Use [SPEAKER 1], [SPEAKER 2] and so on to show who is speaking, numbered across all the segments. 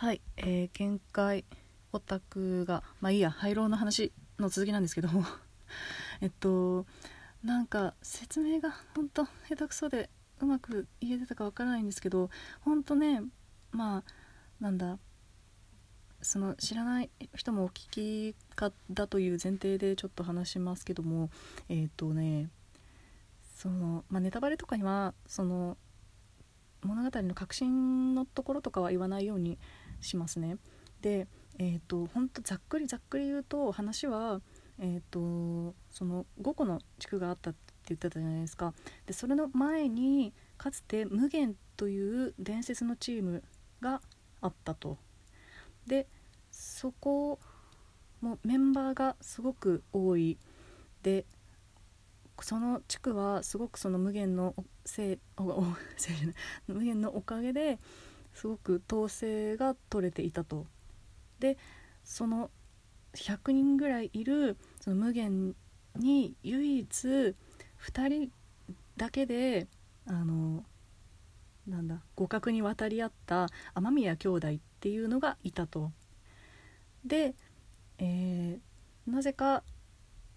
[SPEAKER 1] はい、えー、見解オタクがまあいいや廃炉の話の続きなんですけども。えっとなんか説明がほんと下手くそでうまく言えてたかわからないんですけどほんとねまあなんだその知らない人もお聞きかだという前提でちょっと話しますけどもえっ、とねその、まあ、ネタバレとかにはその物語の核心のところとかは言わないようにしますね。でえっ、とほんとざっくりざっくり言うと話はえー、とその5個の地区があったって言ってたじゃないですか。でそれの前にかつて無限という伝説のチームがあったと。でそこもメンバーがすごく多い。でその地区はすごくその無限のせい。無限のおかげですごく統制が取れていたとでその100人ぐらいいるその無限に唯一2人だけであのなんだ互角に渡り合った雨宮兄弟っていうのがいたと。で、えーなぜか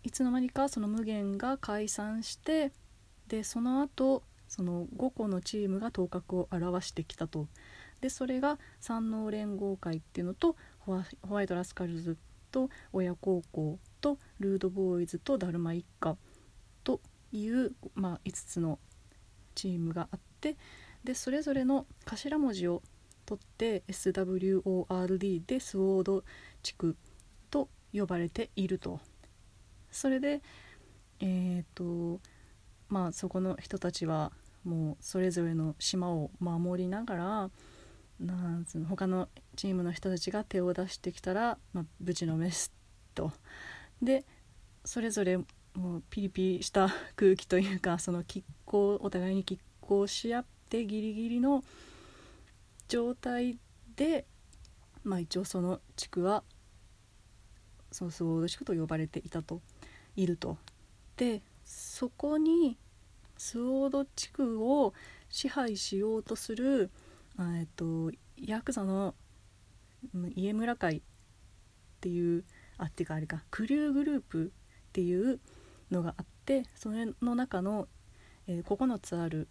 [SPEAKER 1] いつの間にかその無限が解散してでその後その5個のチームが頭角を現してきたと。でそれが三能連合会っていうのとホワホワイトラスカルズと親孝行とルードボーイズとダルマ一家という、まあ、5つのチームがあってでそれぞれの頭文字を取って SWORD でスウォード地区と呼ばれていると。それでえっ、とまあそこの人たちはもうそれぞれの島を守りながらなんつの他のチームの人たちが手を出してきたら、まあ、ぶちのめすと。でそれぞれもうピリピリした空気というか その拮抗お互いに拮抗し合ってギリギリの状態で、まあ、一応その地区はそのスウォード地区と呼ばれていたといると。でそこにスウォード地区を支配しようとするえっとヤクザの家村会っていうあっていうかあれかクリューグループっていうのがあってそれの中の、えー9つある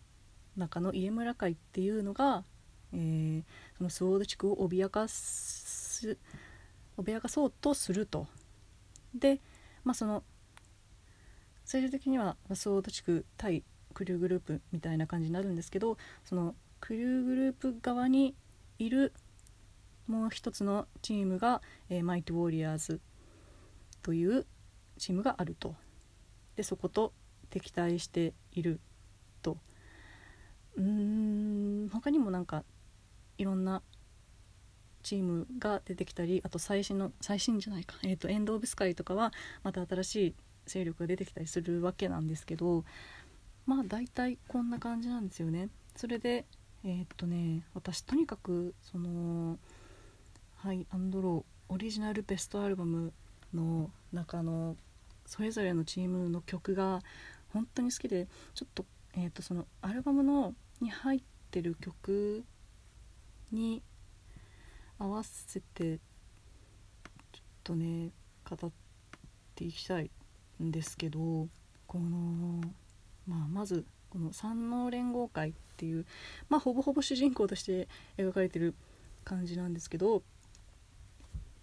[SPEAKER 1] 中の家村会っていうのが、えーそのスウォード地区を脅かす脅かそうとすると。でまあその最終的にはスウォード地区対クリューグループみたいな感じになるんですけどそのクリューグループ側にいるもう一つのチームが、えーマイト・ウォリアーズというチームがあると。でそこと敵対していると。うーん他にもなんかいろんなチームが出てきたりあと最新の最新じゃないか、えー、とエンド・オブ・スカイとかはまた新しい勢力が出てきたりするわけなんですけどまあ大体こんな感じなんですよね。それでえーっとね私とにかくそのはいアンドローオリジナルベストアルバムの中のそれぞれのチームの曲が本当に好きでちょっと,、えーっとそのアルバムのに入ってる曲に合わせてちょっとね語っていきたいんですけどこの、まあ、まずこの三能連合会っていうまあほぼほぼ主人公として描かれてる感じなんですけど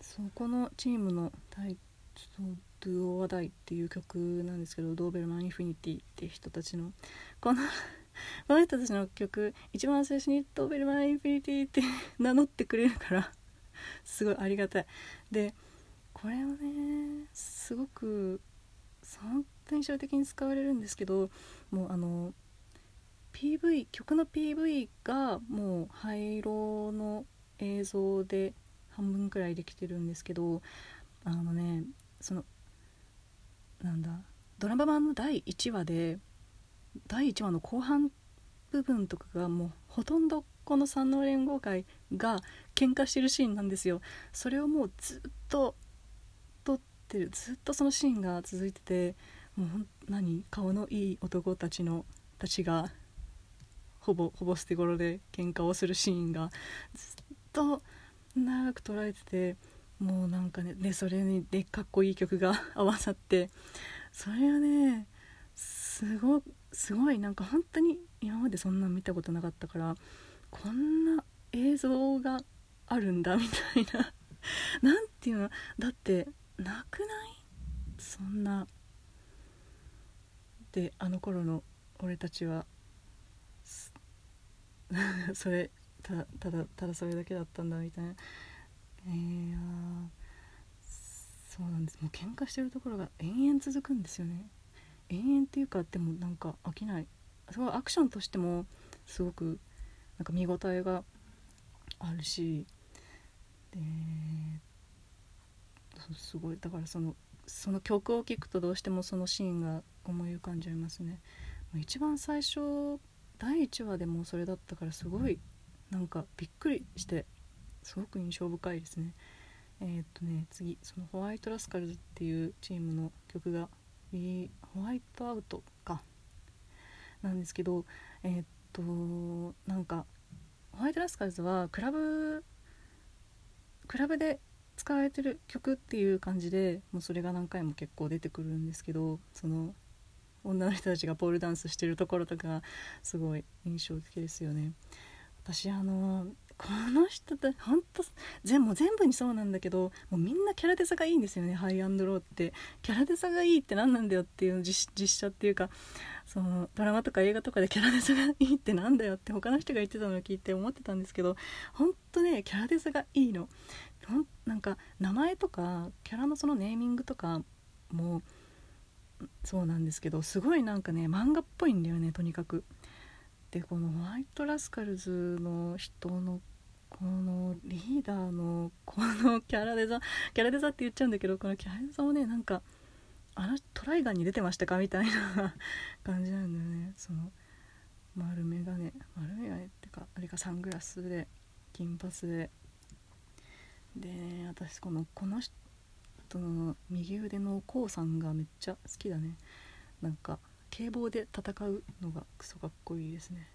[SPEAKER 1] そこのチームのタイ「ドゥオアダイ」っていう曲なんですけどドーベルマン・インフィニティって人たちのこの この人たちの曲一番最初に「ドーベルマン・インフィニティ」って 名乗ってくれるから すごいありがたい。でこれをねすごく本印象的に使われるんですけどもうあの PV 曲の PV がもう灰色の映像で半分くらいできてるんですけどあのねそのなんだドラマ版の第1話で第1話の後半部分とかがもうほとんどこの三能連合会が喧嘩してるシーンなんですよ。それをもうずっと撮ってるずっとそのシーンが続いててもう何顔のいい男たちのたちがほぼほぼ捨て頃で喧嘩をするシーンがずっと長く捉えててもうなんかねでそれにでかっこいい曲が 合わさってそれはねすごすごいなんか本当に今までそんな見たことなかったからこんな映像があるんだみたいな。なんていうの？だってなくない？そんなであの頃の俺たちは それただただただそれだけだったんだみたいな。えー、そうなんです。もう喧嘩してるところが延々続くんですよね。延々っていうかでもなんか飽きない。すごいアクションとしてもすごくなんか見応えがあるしですごい。だからそのその曲を聴くとどうしてもそのシーンが思い浮かんじゃいますね。一番最初第1話でもそれだったからすごいなんかびっくりしてすごく印象深いですね。えー、っとね次そのホワイトラスカルズっていうチームの曲が「ホワイトアウト」か。なんですけどえー、っとなんかホワイトラスカルズはクラブクラブで使われてる曲っていう感じでもうそれが何回も結構出てくるんですけどその女の人たちがポールダンスしてるところとかすごい印象的ですよね。私あのこの人ってほんと全部全部にそうなんだけどもうみんなキャラデザがいいんですよね。ハイアンドローって。キャラデザがいいって何なんだよっていう実写っていうかそのドラマとか映画とかでキャラデザがいいってなんだよって他の人が言ってたのを聞いて思ってたんですけどほんとねキャラデザがいいの。ほんなんか名前とかキャラのそのネーミングとかもうそうなんですけどすごいなんかね漫画っぽいんだよねとにかく。でこのホワイトラスカルズの人のこのリーダーのこのキャラデザキャラデザって言っちゃうんだけどこのキャラデザもねなんかあのトライガンに出てましたかみたいな 感じなんだよねその丸眼鏡丸眼鏡ってかあれかサングラスで金髪でで、ね、私このこの人の右腕のコウさんがめっちゃ好きだね。なんか警棒で戦うのがクソかっこいいですね。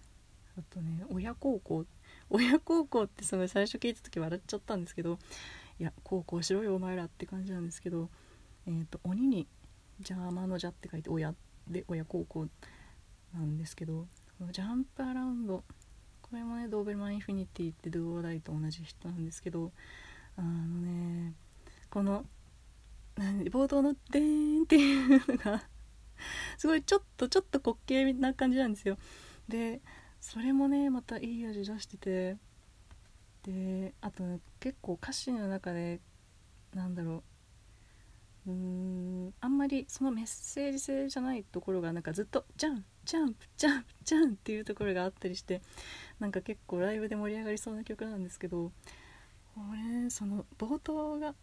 [SPEAKER 1] あとね親孝行。親孝行ってすごい最初聞いた時笑っちゃったんですけどいや孝行しろよお前らって感じなんですけどえっ、ー、と鬼に邪魔の邪って書いて親で親孝行なんですけどこのジャンプアラウンド。これもねドーベルマンインフィニティってドゥオーダイと同じ人なんですけどあのねこの冒頭の「でーん」っていうのが すごいちょっとちょっと滑稽な感じなんですよ。でそれもねまたいい味出してて。であと、ね、結構歌詞の中でなんだろう。うーんあんまりそのメッセージ性じゃないところがなんかずっと「ジャンジャンプジャンプジャン」っていうところがあったりしてなんか結構ライブで盛り上がりそうな曲なんですけど俺その冒頭が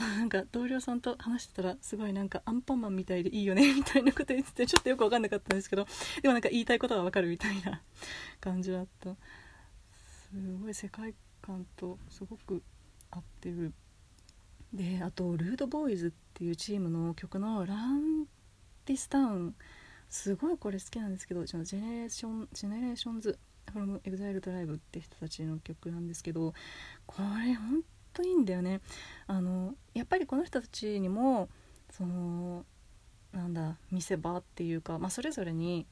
[SPEAKER 1] なんか同僚さんと話してたらすごいなんかアンパンマンみたいでいいよねみたいなこと言っててちょっとよく分かんなかったんですけどでもなんか言いたいことは分かるみたいな感じだったすごい世界観とすごく合ってる。であとルードボーイズっていうチームの曲の「Run This Town」すごいこれ好きなんですけどジェネレーションジェネレーションズ from EXILE TRIBE って人たちの曲なんですけどこれ本当いいんだよねあのやっぱりこの人たちにもそのなんだ見せ場っていうか、まあ、それぞれに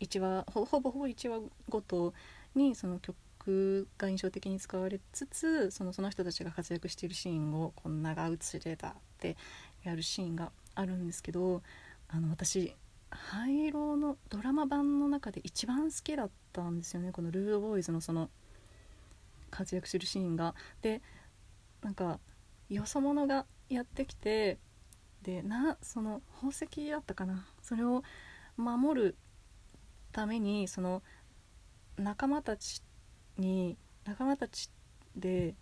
[SPEAKER 1] 1話ほぼほぼ1話ごとにその曲が印象的に使われつつそのその人たちが活躍しているシーンをこんなが映れたってやるシーンがあるんですけどあの私灰色のドラマ版の中で一番好きだったんですよねこのルードボーイズのその活躍するシーンが。でなんかよそ者がやってきてでなその宝石だったかな。それを守るためにその仲間たちに仲間たちで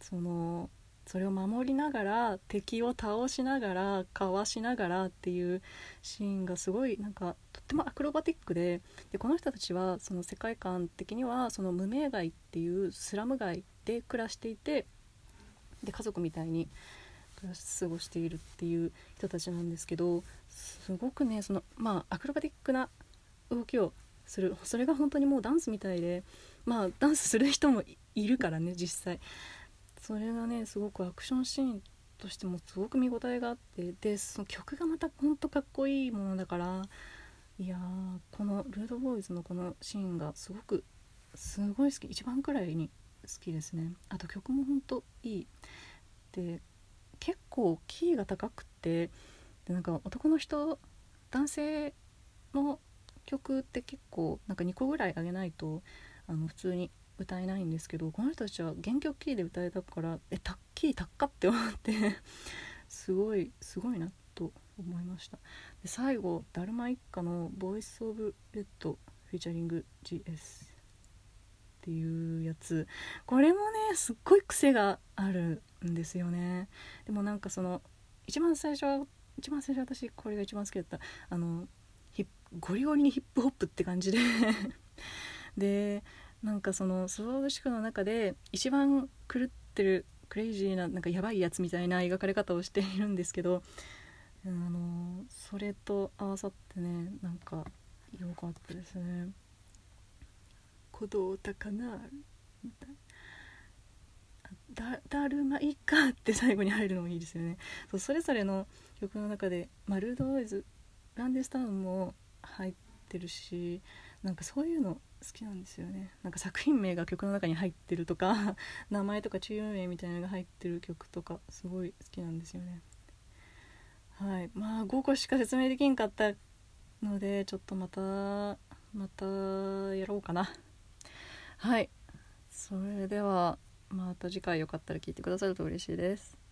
[SPEAKER 1] そのそれを守りながら敵を倒しながらかわしながらっていうシーンがすごいなんかとってもアクロバティックででこの人たちはその世界観的にはその無名街っていうスラム街で暮らしていてで家族みたいに暮らし過ごしているっていう人たちなんですけどすごくねそのまあアクロバティックな動きをする。それが本当にもうダンスみたいでまあダンスする人もいるからね実際。それがねすごくアクションシーンとしてもすごく見応えがあってでその曲がまたほんとかっこいいものだからいやーこのルードボーイズのこのシーンがすごくすごい好き。一番くらいにきですね。あと曲もほんといい。で結構キーが高くてでなんか男の人男性の曲って結構なんか2個ぐらい上げないとあの普通に歌えないんですけどこの人たちは原曲キーで歌えたからえタッキー高っって思ってすごいすごいなと思いました。で最後「だるま一家のボイス・オブ・レッド」フィーチャリング GS っていうやつこれもねすっごい癖があるんですよね。でもなんかその一番最初は一番最初私これが一番好きだったあのゴリゴリにヒップホップって感じで。でなんかそのソロードシクの中で一番狂ってるクレイジーななんかやばいやつみたいな描かれ方をしているんですけどあのそれと合わさってねなんか良かったですね。鼓動高なみたいなだだるまいいかって最後に入るのもいいですよね。そうそれぞれの曲の中で、まあ、ルド・オイズランデスタウンも入ってるしなんかそういうの好きなんですよね。なんか作品名が曲の中に入ってるとか 名前とかチーム名みたいなのが入ってる曲とかすごい好きなんですよね。はい。まあ5個しか説明できんかったのでちょっとまたまたやろうかな。はい。それではまた次回よかったら聞いてくださると嬉しいです。